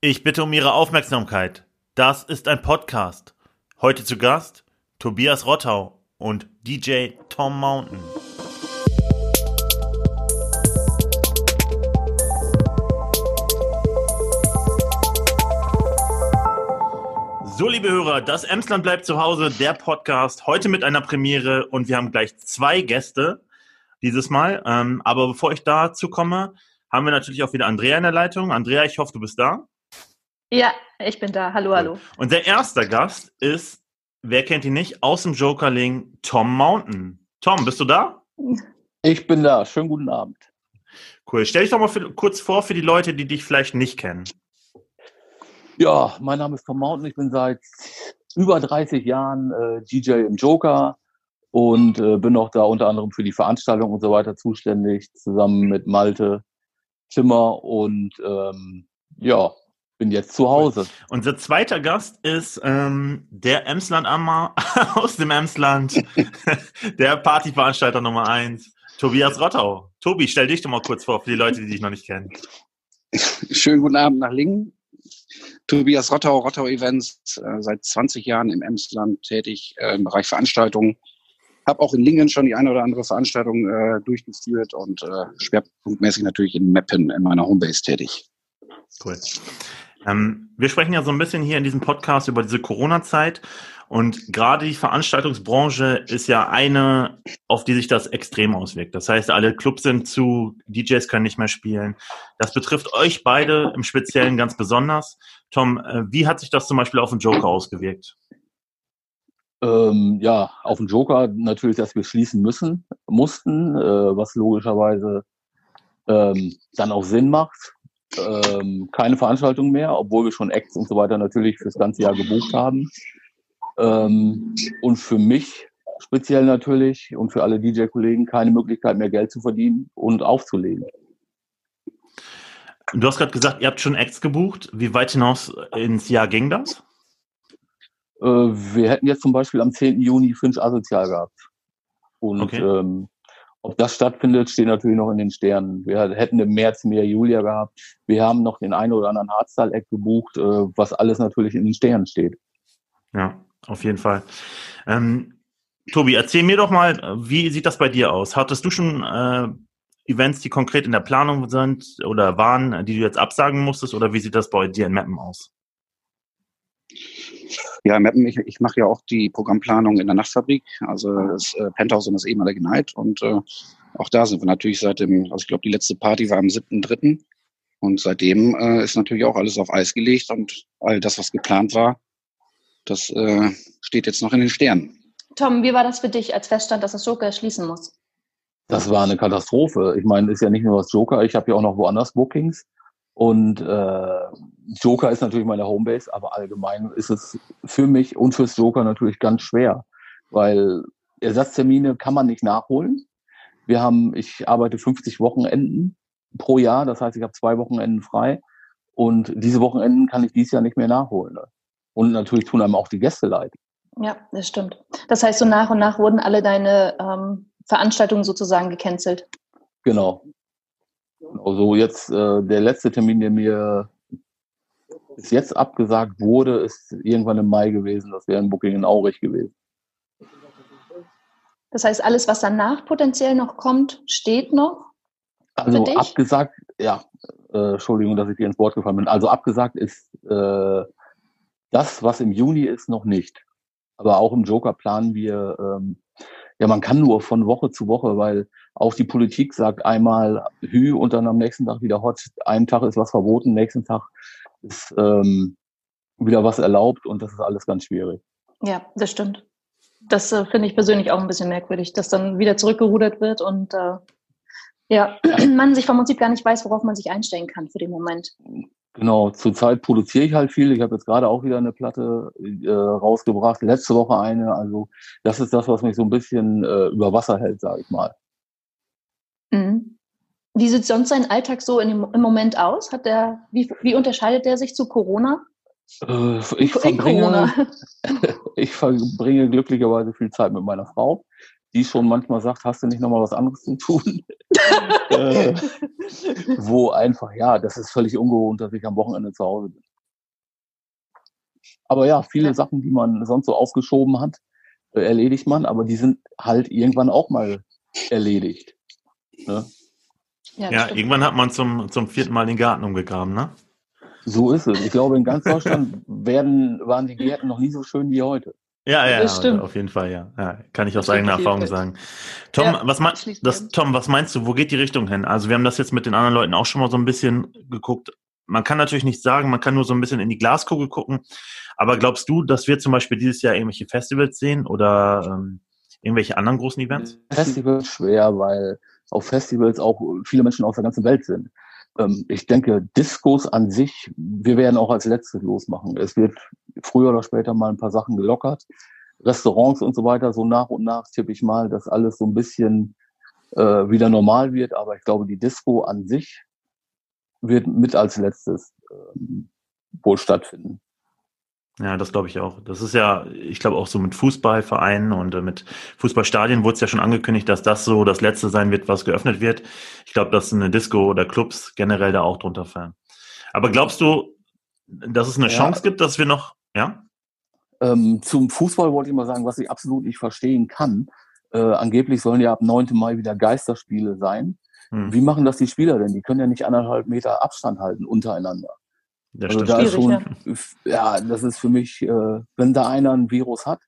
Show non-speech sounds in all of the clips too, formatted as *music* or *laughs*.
Ich bitte um Ihre Aufmerksamkeit. Das ist ein Podcast. Heute zu Gast Tobias Rottau und DJ Tom Mountain. So, liebe Hörer, das Emsland bleibt zu Hause, der Podcast, heute mit einer Premiere und wir haben gleich zwei Gäste dieses Mal. Ähm, aber bevor ich dazu komme, haben wir natürlich auch wieder Andrea in der Leitung. Andrea, ich hoffe, du bist da. Ja, ich bin da. Hallo, hallo. Und der erste Gast ist, wer kennt ihn nicht, aus dem Jokerling, Tom Mountain. Tom, bist du da? Ich bin da. Schönen guten Abend. Cool. Stell dich doch mal für, kurz vor für die Leute, die dich vielleicht nicht kennen. Ja, mein Name ist Tom Mountain. Ich bin seit über 30 Jahren äh, DJ im Joker und äh, bin auch da unter anderem für die Veranstaltung und so weiter zuständig, zusammen mit Malte Zimmer und ähm, ja, bin jetzt zu Hause. Unser zweiter Gast ist ähm, der Emsland Ammer *laughs* aus dem Emsland, *laughs* der Partyveranstalter Nummer eins, Tobias Rottau. Tobi, stell dich doch mal kurz vor für die Leute, die dich noch nicht kennen. Schönen guten Abend nach Lingen. Tobias Rottau, Rottau Events, äh, seit 20 Jahren im Emsland tätig äh, im Bereich Veranstaltungen. Habe auch in Lingen schon die eine oder andere Veranstaltung äh, durchgeführt und äh, schwerpunktmäßig natürlich in Meppen in meiner Homebase tätig. Cool. Ähm, wir sprechen ja so ein bisschen hier in diesem Podcast über diese Corona-Zeit und gerade die Veranstaltungsbranche ist ja eine, auf die sich das extrem auswirkt. Das heißt, alle Clubs sind zu, DJs können nicht mehr spielen. Das betrifft euch beide im Speziellen ganz besonders. Tom, äh, wie hat sich das zum Beispiel auf den Joker ausgewirkt? Ähm, ja, auf den Joker natürlich, dass wir schließen müssen, mussten, äh, was logischerweise ähm, dann auch Sinn macht, ähm, keine Veranstaltung mehr, obwohl wir schon Acts und so weiter natürlich fürs ganze Jahr gebucht haben. Ähm, und für mich speziell natürlich und für alle DJ-Kollegen keine Möglichkeit mehr Geld zu verdienen und aufzulegen. Du hast gerade gesagt, ihr habt schon Acts gebucht. Wie weit hinaus ins Jahr ging das? Äh, wir hätten jetzt zum Beispiel am 10. Juni Finch Asozial gehabt. Und okay. ähm, ob das stattfindet, steht natürlich noch in den Sternen. Wir hätten im März mehr Julia gehabt. Wir haben noch den einen oder anderen Hardstyle-Act gebucht, äh, was alles natürlich in den Sternen steht. Ja, auf jeden Fall. Ähm, Tobi, erzähl mir doch mal, wie sieht das bei dir aus? Hattest du schon äh, Events, die konkret in der Planung sind oder waren, die du jetzt absagen musstest, oder wie sieht das bei dir in Mappen aus? Ja, Mappen, ich, ich mache ja auch die Programmplanung in der Nachtfabrik, also das äh, Penthouse und das ehemalige Night. Und äh, auch da sind wir natürlich seit dem, also ich glaube, die letzte Party war am 7.3. Und seitdem äh, ist natürlich auch alles auf Eis gelegt und all das, was geplant war, das äh, steht jetzt noch in den Sternen. Tom, wie war das für dich, als feststand, dass das Joker schließen muss? Das war eine Katastrophe. Ich meine, ist ja nicht nur das Joker, ich habe ja auch noch woanders Bookings. Und äh, Joker ist natürlich meine Homebase, aber allgemein ist es für mich und fürs Joker natürlich ganz schwer, weil Ersatztermine kann man nicht nachholen. Wir haben, ich arbeite 50 Wochenenden pro Jahr, das heißt, ich habe zwei Wochenenden frei und diese Wochenenden kann ich dieses Jahr nicht mehr nachholen. Ne? Und natürlich tun einem auch die Gäste leid. Ja, das stimmt. Das heißt, so nach und nach wurden alle deine ähm, Veranstaltungen sozusagen gecancelt. Genau. Also jetzt äh, der letzte Termin, der mir bis jetzt abgesagt wurde, ist irgendwann im Mai gewesen. Das wäre ein Booking in Aurich gewesen. Das heißt, alles, was danach potenziell noch kommt, steht noch? Also abgesagt, ja, äh, Entschuldigung, dass ich dir ins Wort gefallen bin. Also abgesagt ist äh, das, was im Juni ist, noch nicht. Aber auch im Joker planen wir ähm, ja, man kann nur von Woche zu Woche, weil auch die Politik sagt einmal Hü und dann am nächsten Tag wieder Hot. Einen Tag ist was verboten, nächsten Tag ist ähm, wieder was erlaubt und das ist alles ganz schwierig. Ja, das stimmt. Das äh, finde ich persönlich auch ein bisschen merkwürdig, dass dann wieder zurückgerudert wird und äh, ja, *clears throat* man sich vom Prinzip gar nicht weiß, worauf man sich einstellen kann für den Moment. Genau, zurzeit produziere ich halt viel. Ich habe jetzt gerade auch wieder eine Platte äh, rausgebracht, letzte Woche eine. Also das ist das, was mich so ein bisschen äh, über Wasser hält, sage ich mal. Mhm. Wie sieht sonst sein Alltag so dem, im Moment aus? Hat der, wie, wie unterscheidet der sich zu Corona? Äh, ich, verbringe, *laughs* ich verbringe glücklicherweise viel Zeit mit meiner Frau die schon manchmal sagt, hast du nicht nochmal was anderes zu tun? *laughs* äh, wo einfach, ja, das ist völlig ungewohnt, dass ich am Wochenende zu Hause bin. Aber ja, viele Sachen, die man sonst so aufgeschoben hat, äh, erledigt man, aber die sind halt irgendwann auch mal erledigt. Ne? Ja, ja irgendwann hat man zum, zum vierten Mal den Garten umgegraben, ne? So ist es. Ich glaube, in ganz Deutschland werden, waren die Gärten noch nie so schön wie heute. Ja, ja, das stimmt. auf jeden Fall, ja. ja kann ich aus eigener Erfahrung sagen. Tom, ja, was meinst das, Tom, was meinst du, wo geht die Richtung hin? Also wir haben das jetzt mit den anderen Leuten auch schon mal so ein bisschen geguckt. Man kann natürlich nicht sagen, man kann nur so ein bisschen in die Glaskugel gucken. Aber glaubst du, dass wir zum Beispiel dieses Jahr irgendwelche Festivals sehen oder ähm, irgendwelche anderen großen Events? Festivals schwer, weil auf Festivals auch viele Menschen aus der ganzen Welt sind. Ähm, ich denke, Diskos an sich, wir werden auch als letztes losmachen. Es wird früher oder später mal ein paar Sachen gelockert. Restaurants und so weiter, so nach und nach tippe ich mal, dass alles so ein bisschen äh, wieder normal wird. Aber ich glaube, die Disco an sich wird mit als letztes ähm, wohl stattfinden. Ja, das glaube ich auch. Das ist ja, ich glaube auch so mit Fußballvereinen und äh, mit Fußballstadien wurde es ja schon angekündigt, dass das so das letzte sein wird, was geöffnet wird. Ich glaube, dass eine Disco oder Clubs generell da auch drunter fallen. Aber glaubst du, dass es eine ja. Chance gibt, dass wir noch, ja? Ähm, zum Fußball wollte ich mal sagen, was ich absolut nicht verstehen kann. Äh, angeblich sollen ja ab 9. Mai wieder Geisterspiele sein. Hm. Wie machen das die Spieler denn? Die können ja nicht anderthalb Meter Abstand halten untereinander. Das also da ist schon, ja. ja. das ist für mich, äh, wenn da einer ein Virus hat,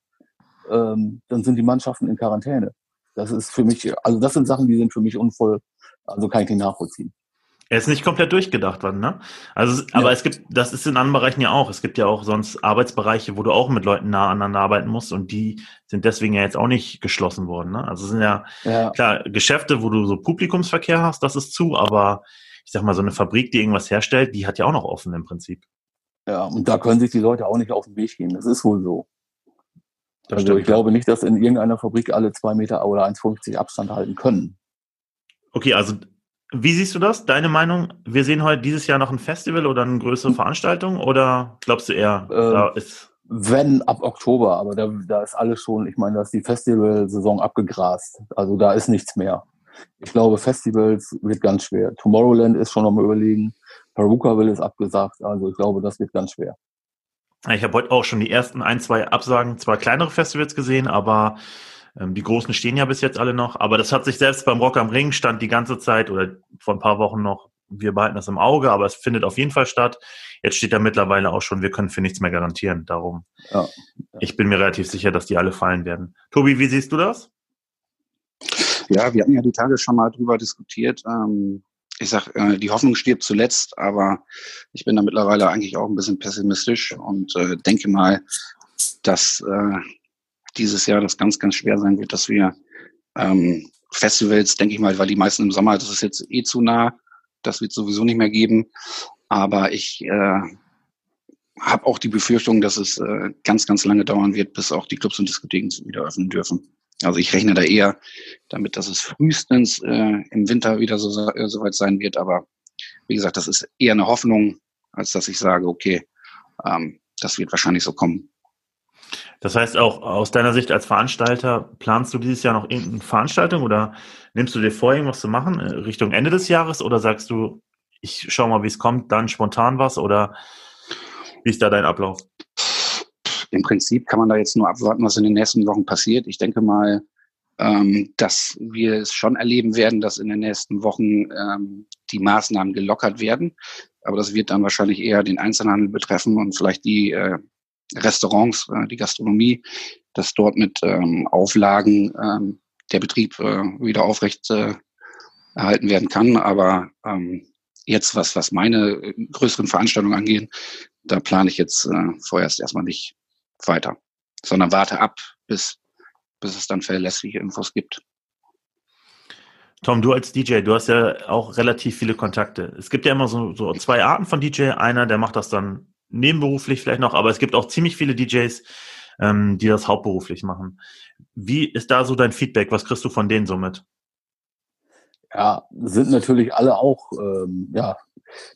ähm, dann sind die Mannschaften in Quarantäne. Das ist für mich, also das sind Sachen, die sind für mich unvoll, also kann ich nicht nachvollziehen. Er ist nicht komplett durchgedacht worden, ne? Also, aber ja. es gibt, das ist in anderen Bereichen ja auch. Es gibt ja auch sonst Arbeitsbereiche, wo du auch mit Leuten nah aneinander arbeiten musst und die sind deswegen ja jetzt auch nicht geschlossen worden, ne? Also es sind ja, ja. klar, Geschäfte, wo du so Publikumsverkehr hast, das ist zu, aber ich sag mal, so eine Fabrik, die irgendwas herstellt, die hat ja auch noch offen im Prinzip. Ja, und da können sich die Leute auch nicht auf den Weg gehen. Das ist wohl so. Das also stimmt. ich glaube nicht, dass in irgendeiner Fabrik alle zwei Meter oder 1,50 Abstand halten können. Okay, also wie siehst du das? Deine Meinung? Wir sehen heute dieses Jahr noch ein Festival oder eine größere Veranstaltung oder glaubst du eher, äh, da ist. Wenn ab Oktober, aber da, da ist alles schon, ich meine, da ist die Festivalsaison abgegrast. Also da ist nichts mehr. Ich glaube, Festivals wird ganz schwer. Tomorrowland ist schon am überlegen. Perukaville ist abgesagt. Also ich glaube, das wird ganz schwer. Ich habe heute auch schon die ersten ein, zwei Absagen, zwar kleinere Festivals gesehen, aber ähm, die großen stehen ja bis jetzt alle noch. Aber das hat sich selbst beim Rock am Ring stand die ganze Zeit oder vor ein paar Wochen noch, wir behalten das im Auge, aber es findet auf jeden Fall statt. Jetzt steht da mittlerweile auch schon, wir können für nichts mehr garantieren. Darum, ja. ich bin mir relativ sicher, dass die alle fallen werden. Tobi, wie siehst du das? Ja, wir hatten ja die Tage schon mal drüber diskutiert. Ähm, ich sag, äh, die Hoffnung stirbt zuletzt, aber ich bin da mittlerweile eigentlich auch ein bisschen pessimistisch und äh, denke mal, dass äh, dieses Jahr das ganz, ganz schwer sein wird, dass wir ähm, Festivals, denke ich mal, weil die meisten im Sommer, das ist jetzt eh zu nah, das wird sowieso nicht mehr geben. Aber ich äh, habe auch die Befürchtung, dass es äh, ganz, ganz lange dauern wird, bis auch die Clubs und Diskotheken wieder öffnen dürfen. Also ich rechne da eher damit, dass es frühestens äh, im Winter wieder so, äh, so weit sein wird. Aber wie gesagt, das ist eher eine Hoffnung, als dass ich sage, okay, ähm, das wird wahrscheinlich so kommen. Das heißt auch aus deiner Sicht als Veranstalter, planst du dieses Jahr noch irgendeine Veranstaltung oder nimmst du dir vor, irgendwas zu machen äh, Richtung Ende des Jahres oder sagst du, ich schau mal, wie es kommt, dann spontan was oder wie ist da dein Ablauf? Im Prinzip kann man da jetzt nur abwarten, was in den nächsten Wochen passiert. Ich denke mal, ähm, dass wir es schon erleben werden, dass in den nächsten Wochen ähm, die Maßnahmen gelockert werden. Aber das wird dann wahrscheinlich eher den Einzelhandel betreffen und vielleicht die äh, Restaurants, äh, die Gastronomie, dass dort mit ähm, Auflagen ähm, der Betrieb äh, wieder aufrecht äh, erhalten werden kann. Aber ähm, jetzt, was, was meine äh, größeren Veranstaltungen angehen, da plane ich jetzt äh, vorerst erstmal nicht weiter, sondern warte ab, bis, bis es dann verlässliche Infos gibt. Tom, du als DJ, du hast ja auch relativ viele Kontakte. Es gibt ja immer so, so zwei Arten von DJ. Einer, der macht das dann nebenberuflich vielleicht noch, aber es gibt auch ziemlich viele DJs, ähm, die das hauptberuflich machen. Wie ist da so dein Feedback? Was kriegst du von denen so mit? Ja, sind natürlich alle auch, ähm, ja,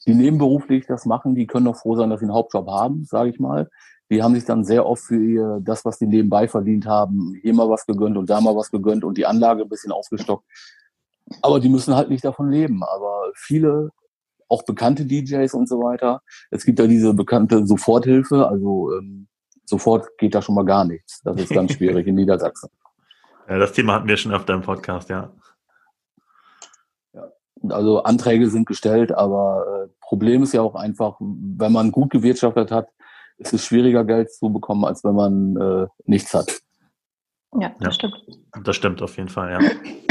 die nebenberuflich das machen, die können doch froh sein, dass sie einen Hauptjob haben, sage ich mal die haben sich dann sehr oft für ihr, das, was die nebenbei verdient haben, hier mal was gegönnt und da mal was gegönnt und die Anlage ein bisschen aufgestockt. Aber die müssen halt nicht davon leben. Aber viele auch bekannte DJs und so weiter. Es gibt ja diese bekannte Soforthilfe, also ähm, sofort geht da schon mal gar nichts. Das ist ganz schwierig in Niedersachsen. *laughs* Ja, das Thema hatten wir schon öfter im Podcast, ja. ja. Also Anträge sind gestellt, aber äh, Problem ist ja auch einfach, wenn man gut gewirtschaftet hat, ist es schwieriger, Geld zu bekommen, als wenn man äh, nichts hat. Ja, das ja. stimmt. Das stimmt auf jeden Fall, ja.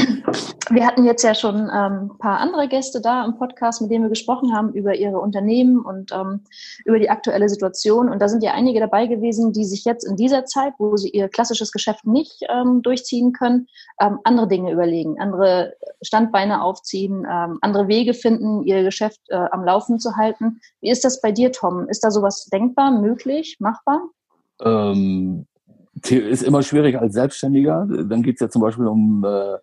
*coughs* Wir hatten jetzt ja schon ähm, ein paar andere Gäste da im Podcast, mit denen wir gesprochen haben über ihre Unternehmen und ähm, über die aktuelle Situation. Und da sind ja einige dabei gewesen, die sich jetzt in dieser Zeit, wo sie ihr klassisches Geschäft nicht ähm, durchziehen können, ähm, andere Dinge überlegen, andere Standbeine aufziehen, ähm, andere Wege finden, ihr Geschäft äh, am Laufen zu halten. Wie ist das bei dir, Tom? Ist da sowas denkbar, möglich, machbar? Ähm, ist immer schwierig als Selbstständiger. Dann geht es ja zum Beispiel um äh,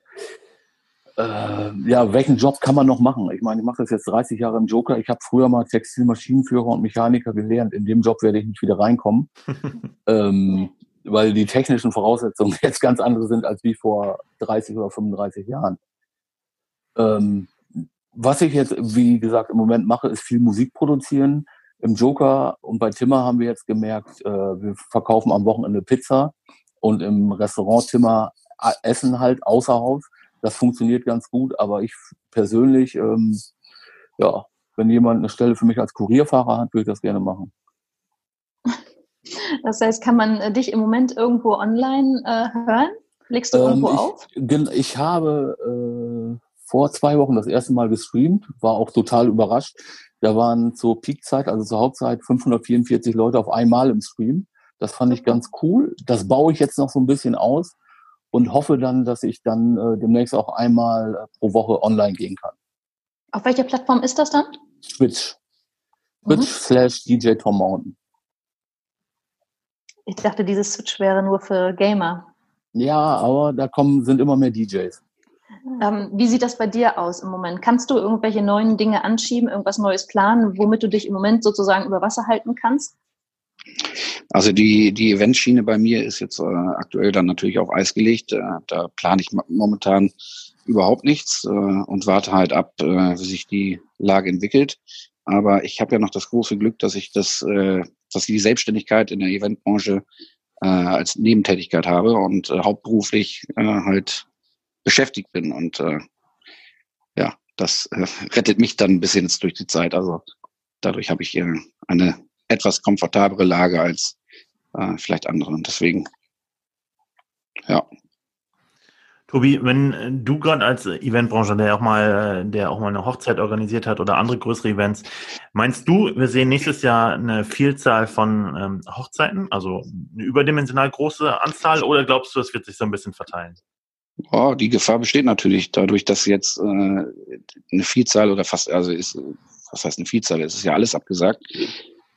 äh, ja, welchen Job kann man noch machen? Ich meine, ich mache das jetzt 30 Jahre im Joker. Ich habe früher mal Textilmaschinenführer und Mechaniker gelernt. In dem Job werde ich nicht wieder reinkommen, *laughs* ähm, weil die technischen Voraussetzungen *laughs* jetzt ganz andere sind als wie vor 30 oder 35 Jahren. Ähm, was ich jetzt, wie gesagt, im Moment mache, ist viel Musik produzieren. Im Joker und bei Timmer haben wir jetzt gemerkt, äh, wir verkaufen am Wochenende Pizza und im Restaurant Timmer äh, essen halt außer Haus. Das funktioniert ganz gut, aber ich persönlich, ähm, ja, wenn jemand eine Stelle für mich als Kurierfahrer hat, würde ich das gerne machen. Das heißt, kann man äh, dich im Moment irgendwo online äh, hören? Legst du ähm, irgendwo ich, auf? Ich habe äh, vor zwei Wochen das erste Mal gestreamt, war auch total überrascht. Da waren zur Peakzeit, also zur Hauptzeit, 544 Leute auf einmal im Stream. Das fand ich ganz cool. Das baue ich jetzt noch so ein bisschen aus und hoffe dann, dass ich dann äh, demnächst auch einmal äh, pro Woche online gehen kann. Auf welcher Plattform ist das dann? Twitch. Twitch mhm. slash DJ Tom Mountain. Ich dachte, dieses Switch wäre nur für Gamer. Ja, aber da kommen, sind immer mehr DJs. Ähm, wie sieht das bei dir aus im Moment? Kannst du irgendwelche neuen Dinge anschieben, irgendwas Neues planen, womit du dich im Moment sozusagen über Wasser halten kannst? Also die, die Eventschiene bei mir ist jetzt äh, aktuell dann natürlich auf Eis gelegt. Äh, da plane ich momentan überhaupt nichts äh, und warte halt ab, äh, wie sich die Lage entwickelt. Aber ich habe ja noch das große Glück, dass ich das, äh, dass ich die Selbstständigkeit in der Eventbranche äh, als Nebentätigkeit habe und äh, hauptberuflich äh, halt beschäftigt bin. Und äh, ja, das äh, rettet mich dann ein bisschen jetzt durch die Zeit. Also dadurch habe ich äh, eine etwas komfortablere Lage als äh, vielleicht andere. Und deswegen, ja. Tobi, wenn du gerade als Eventbranche, der auch mal, der auch mal eine Hochzeit organisiert hat oder andere größere Events, meinst du, wir sehen nächstes Jahr eine Vielzahl von ähm, Hochzeiten, also eine überdimensional große Anzahl, oder glaubst du, es wird sich so ein bisschen verteilen? Oh, die Gefahr besteht natürlich dadurch, dass jetzt äh, eine Vielzahl oder fast, also ist, was heißt eine Vielzahl? Es ist ja alles abgesagt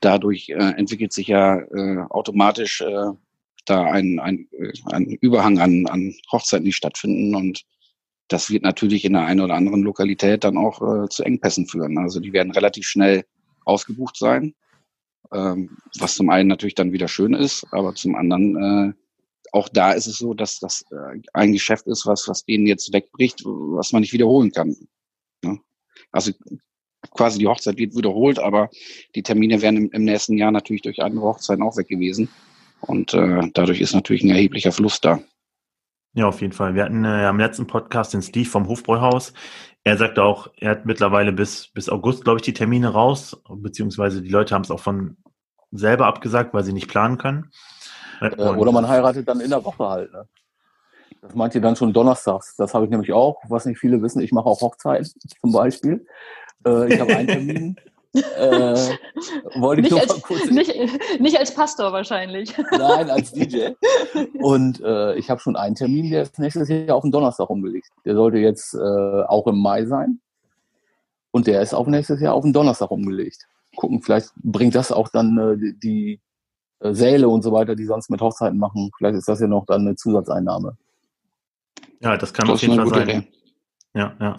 dadurch äh, entwickelt sich ja äh, automatisch äh, da ein, ein, ein Überhang an, an Hochzeiten, die stattfinden. Und das wird natürlich in der einen oder anderen Lokalität dann auch äh, zu Engpässen führen. Also die werden relativ schnell ausgebucht sein, ähm, was zum einen natürlich dann wieder schön ist, aber zum anderen äh, auch da ist es so, dass das äh, ein Geschäft ist, was, was denen jetzt wegbricht, was man nicht wiederholen kann. Ne? Also quasi die Hochzeit wird wiederholt, aber die Termine wären im, im nächsten Jahr natürlich durch andere Hochzeiten auch weg gewesen. Und äh, dadurch ist natürlich ein erheblicher Fluss da. Ja, auf jeden Fall. Wir hatten äh, am letzten Podcast den Steve vom Hofbräuhaus. Er sagte auch, er hat mittlerweile bis, bis August, glaube ich, die Termine raus, beziehungsweise die Leute haben es auch von selber abgesagt, weil sie nicht planen können. Äh, oder man heiratet dann in der Woche halt. Ne? Das meint ihr dann schon donnerstags. Das habe ich nämlich auch, was nicht viele wissen. Ich mache auch Hochzeiten zum Beispiel. Äh, ich habe einen Termin. äh, wollte nicht, als, kurz *laughs* nicht, nicht, als Pastor wahrscheinlich. Nein, als *laughs* DJ. Und äh, ich habe schon einen Termin, der ist nächstes Jahr auf den Donnerstag umgelegt. Der sollte jetzt äh, auch im Mai sein. Und der ist auch nächstes Jahr auf den Donnerstag umgelegt. Gucken, vielleicht bringt das auch dann äh, die, die äh, Säle und so weiter, die sonst mit Hochzeiten machen. Vielleicht ist das ja noch dann eine Zusatzeinnahme. Ja, das kann das auf jeden Fall sein. Idee. Ja, ja.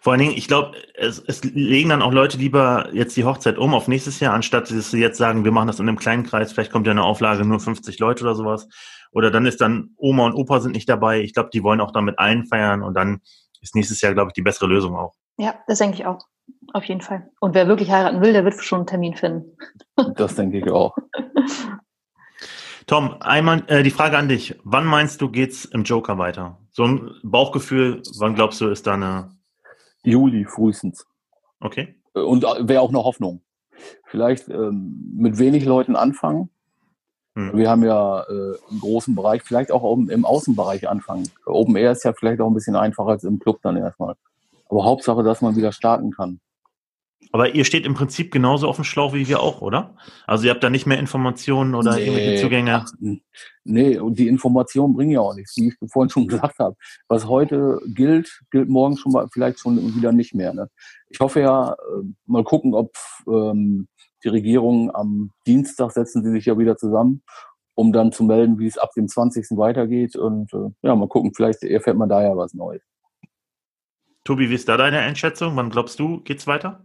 Vor allen Dingen, ich glaube, es, es legen dann auch Leute lieber jetzt die Hochzeit um auf nächstes Jahr, anstatt dass sie jetzt sagen, wir machen das in einem kleinen Kreis, vielleicht kommt ja eine Auflage nur 50 Leute oder sowas. Oder dann ist dann Oma und Opa sind nicht dabei. Ich glaube, die wollen auch dann mit allen feiern und dann ist nächstes Jahr, glaube ich, die bessere Lösung auch. Ja, das denke ich auch. Auf jeden Fall. Und wer wirklich heiraten will, der wird schon einen Termin finden. Das denke ich auch. *laughs* Tom, einmal äh, die Frage an dich. Wann meinst du, geht's im Joker weiter? So ein Bauchgefühl, wann glaubst du, ist da eine. Juli frühestens. Okay. Und äh, wäre auch eine Hoffnung. Vielleicht ähm, mit wenig Leuten anfangen. Hm. Wir haben ja äh, einen großen Bereich, vielleicht auch im, im Außenbereich anfangen. Open Air ist ja vielleicht auch ein bisschen einfacher als im Club dann erstmal. Aber Hauptsache, dass man wieder starten kann. Aber ihr steht im Prinzip genauso auf dem Schlauch wie wir auch, oder? Also ihr habt da nicht mehr Informationen oder nee, irgendwelche Zugänge? Nee, und die Informationen bringen ja auch nichts, wie ich *laughs* vorhin schon gesagt habe. Was heute gilt, gilt morgen schon mal vielleicht schon wieder nicht mehr. Ne? Ich hoffe ja, äh, mal gucken, ob ähm, die Regierung am Dienstag setzen sie sich ja wieder zusammen, um dann zu melden, wie es ab dem 20. weitergeht. Und äh, ja, mal gucken, vielleicht erfährt man da ja was Neues. Tobi, wie ist da deine Einschätzung? Wann glaubst du, geht's weiter?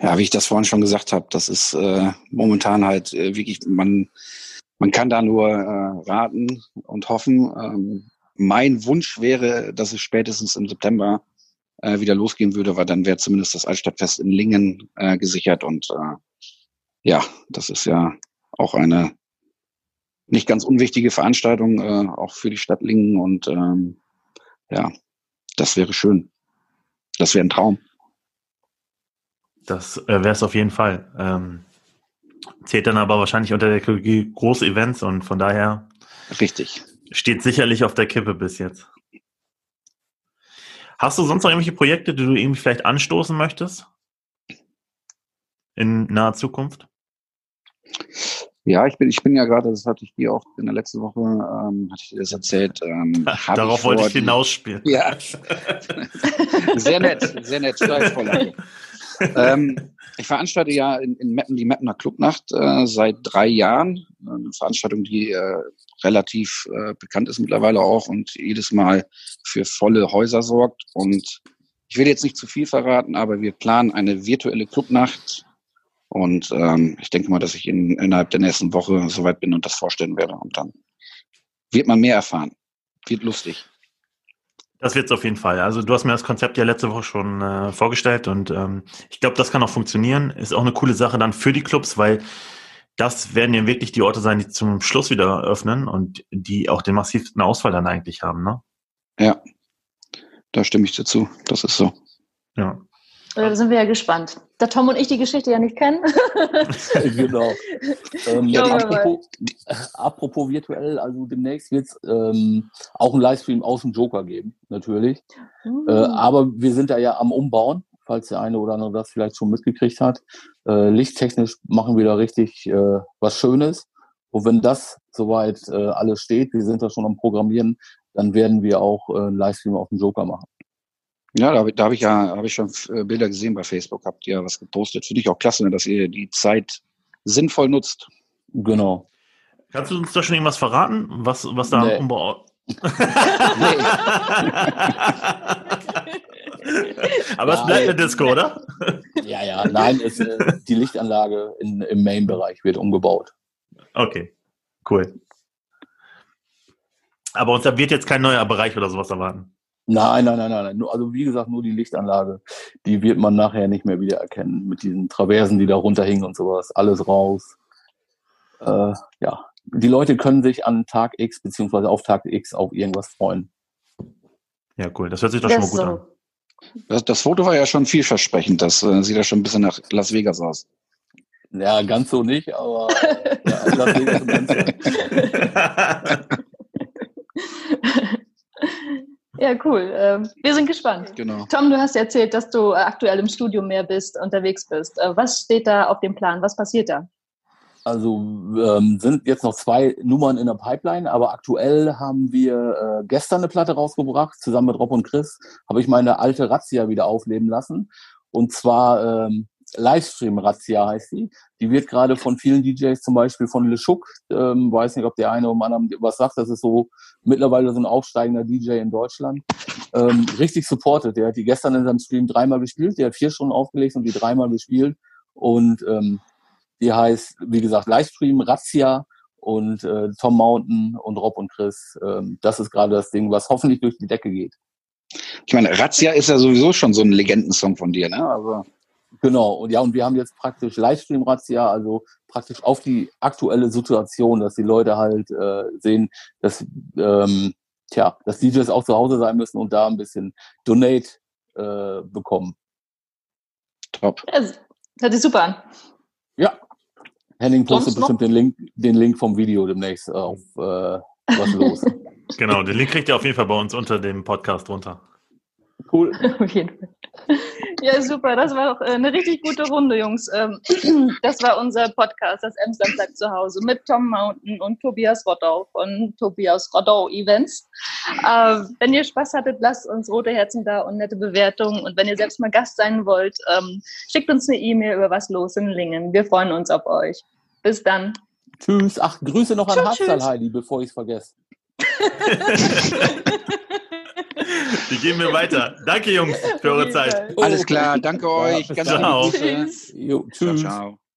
Ja, wie ich das vorhin schon gesagt habe, das ist äh, momentan halt äh, wirklich, man, man kann da nur äh, raten und hoffen. Ähm, mein Wunsch wäre, dass es spätestens im September äh, wieder losgehen würde, weil dann wäre zumindest das Altstadtfest in Lingen äh, gesichert und äh, ja, das ist ja auch eine nicht ganz unwichtige Veranstaltung, äh, auch für die Stadt Lingen und ähm, ja, das wäre schön. Das wäre ein Traum. Das äh, wäre es auf jeden Fall. Ähm, zählt dann aber wahrscheinlich unter der Kategorie große Events und von daher richtig steht sicherlich auf der Kippe bis jetzt. Hast du sonst noch irgendwelche Projekte, die du irgendwie vielleicht anstoßen möchtest? In naher Zukunft? Ja, ich bin, ich bin ja gerade, das hatte ich dir auch in der letzten Woche, ähm, hatte ich dir das erzählt. Ähm, *laughs* Darauf ich wollte ich hinausspielen. Ja, *laughs* sehr nett, sehr nett, ähm, ich veranstalte ja in, in Meppen die Meppener Clubnacht äh, seit drei Jahren. Eine Veranstaltung, die äh, relativ äh, bekannt ist mittlerweile auch und jedes Mal für volle Häuser sorgt. Und ich will jetzt nicht zu viel verraten, aber wir planen eine virtuelle Clubnacht und ähm, ich denke mal, dass ich in, innerhalb der nächsten Woche soweit bin und das vorstellen werde. Und dann wird man mehr erfahren. Wird lustig. Das wird es auf jeden Fall. Also du hast mir das Konzept ja letzte Woche schon äh, vorgestellt und ähm, ich glaube, das kann auch funktionieren. Ist auch eine coole Sache dann für die Clubs, weil das werden ja wirklich die Orte sein, die zum Schluss wieder öffnen und die auch den massivsten Ausfall dann eigentlich haben, ne? Ja, da stimme ich dazu. Das ist so. Ja. Da sind wir ja gespannt. Da Tom und ich die Geschichte ja nicht kennen. *laughs* genau. Ähm, ja, apropos, apropos, virtuell, also demnächst wird es ähm, auch einen Livestream aus dem Joker geben, natürlich. Mhm. Äh, aber wir sind da ja am Umbauen, falls der eine oder andere das vielleicht schon mitgekriegt hat. Äh, lichttechnisch machen wir da richtig äh, was Schönes. Und wenn das soweit äh, alles steht, wir sind da schon am Programmieren, dann werden wir auch äh, einen Livestream auf dem Joker machen. Ja, da, da habe ich ja hab ich schon äh, Bilder gesehen bei Facebook, habt ihr was gepostet. Finde ich auch klasse, ne, dass ihr die Zeit sinnvoll nutzt. Genau. Kannst du uns da schon irgendwas verraten, was, was da nee. am Umbau. *laughs* Aber es bleibt eine Disco, oder? Ja, ja, nein, es, äh, die Lichtanlage in, im Main-Bereich wird umgebaut. Okay, cool. Aber uns wird jetzt kein neuer Bereich oder sowas erwarten. Nein, nein, nein, nein. Also wie gesagt, nur die Lichtanlage. Die wird man nachher nicht mehr wiedererkennen. Mit diesen Traversen, die da runterhingen und sowas. Alles raus. Äh, ja. Die Leute können sich an Tag X beziehungsweise auf Tag X auf irgendwas freuen. Ja, cool. Das hört sich doch schon mal gut so. an. Das, das, Foto war ja schon vielversprechend. Das äh, sieht ja schon ein bisschen nach Las Vegas aus. Ja, ganz so nicht, aber *laughs* ja, Las Vegas cool. Ähm, wir sind gespannt. Genau. Tom, du hast erzählt, dass du äh, aktuell im Studium mehr bist, unterwegs bist. Äh, was steht da auf dem Plan? Was passiert da? Also ähm, sind jetzt noch zwei Nummern in der Pipeline, aber aktuell haben wir äh, gestern eine Platte rausgebracht, zusammen mit Rob und Chris, habe ich meine alte Razzia wieder aufleben lassen. Und zwar ähm, Livestream-Razzia heißt die. Die wird gerade von vielen DJs, zum Beispiel von LeShook, ähm, weiß nicht, ob der eine oder andere was sagt, das ist so mittlerweile so ein aufsteigender DJ in Deutschland, ähm, richtig supportet. Der hat die gestern in seinem Stream dreimal gespielt, der hat vier Stunden aufgelegt und die dreimal gespielt. Und ähm, die heißt, wie gesagt, Livestream Razzia und äh, Tom Mountain und Rob und Chris. Ähm, das ist gerade das Ding, was hoffentlich durch die Decke geht. Ich meine, Razzia ist ja sowieso schon so ein Legendensong von dir, ne? Also. Genau, und ja, und wir haben jetzt praktisch Livestream-Razzia, also praktisch auf die aktuelle Situation, dass die Leute halt äh, sehen, dass, ähm, tja, dass DJs auch zu Hause sein müssen und da ein bisschen Donate äh, bekommen. Top. Ja, hört sich super an. Ja. Henning postet bestimmt den Link, den Link vom Video demnächst auf äh, was los. *laughs* genau, den Link kriegt ihr auf jeden Fall bei uns unter dem Podcast drunter. Cool. *laughs* Auf jeden Fall. Ja, super. Das war doch äh, eine richtig gute Runde, Jungs. Ähm, *clears throat* das war unser Podcast, das Emsland bleibt zu Hause, mit Tom Mountain und Tobias Roddau von Tobias Roddau Events. Äh, wenn ihr Spaß hattet, lasst uns rote Herzen da und nette Bewertungen. Und wenn ihr selbst mal Gast sein wollt, ähm, schickt uns eine E-Mail über was los in Lingen. Wir freuen uns auf euch. Bis dann. Tschüss. Ach, Grüße noch an Harzal, Heidi, bevor ich es vergesse. *laughs* Die gehen wir weiter. Danke, Jungs, für eure Zeit. Alles klar, danke euch. Ganz ciao. Tschüss. Jo, tschüss. Ciao, ciao.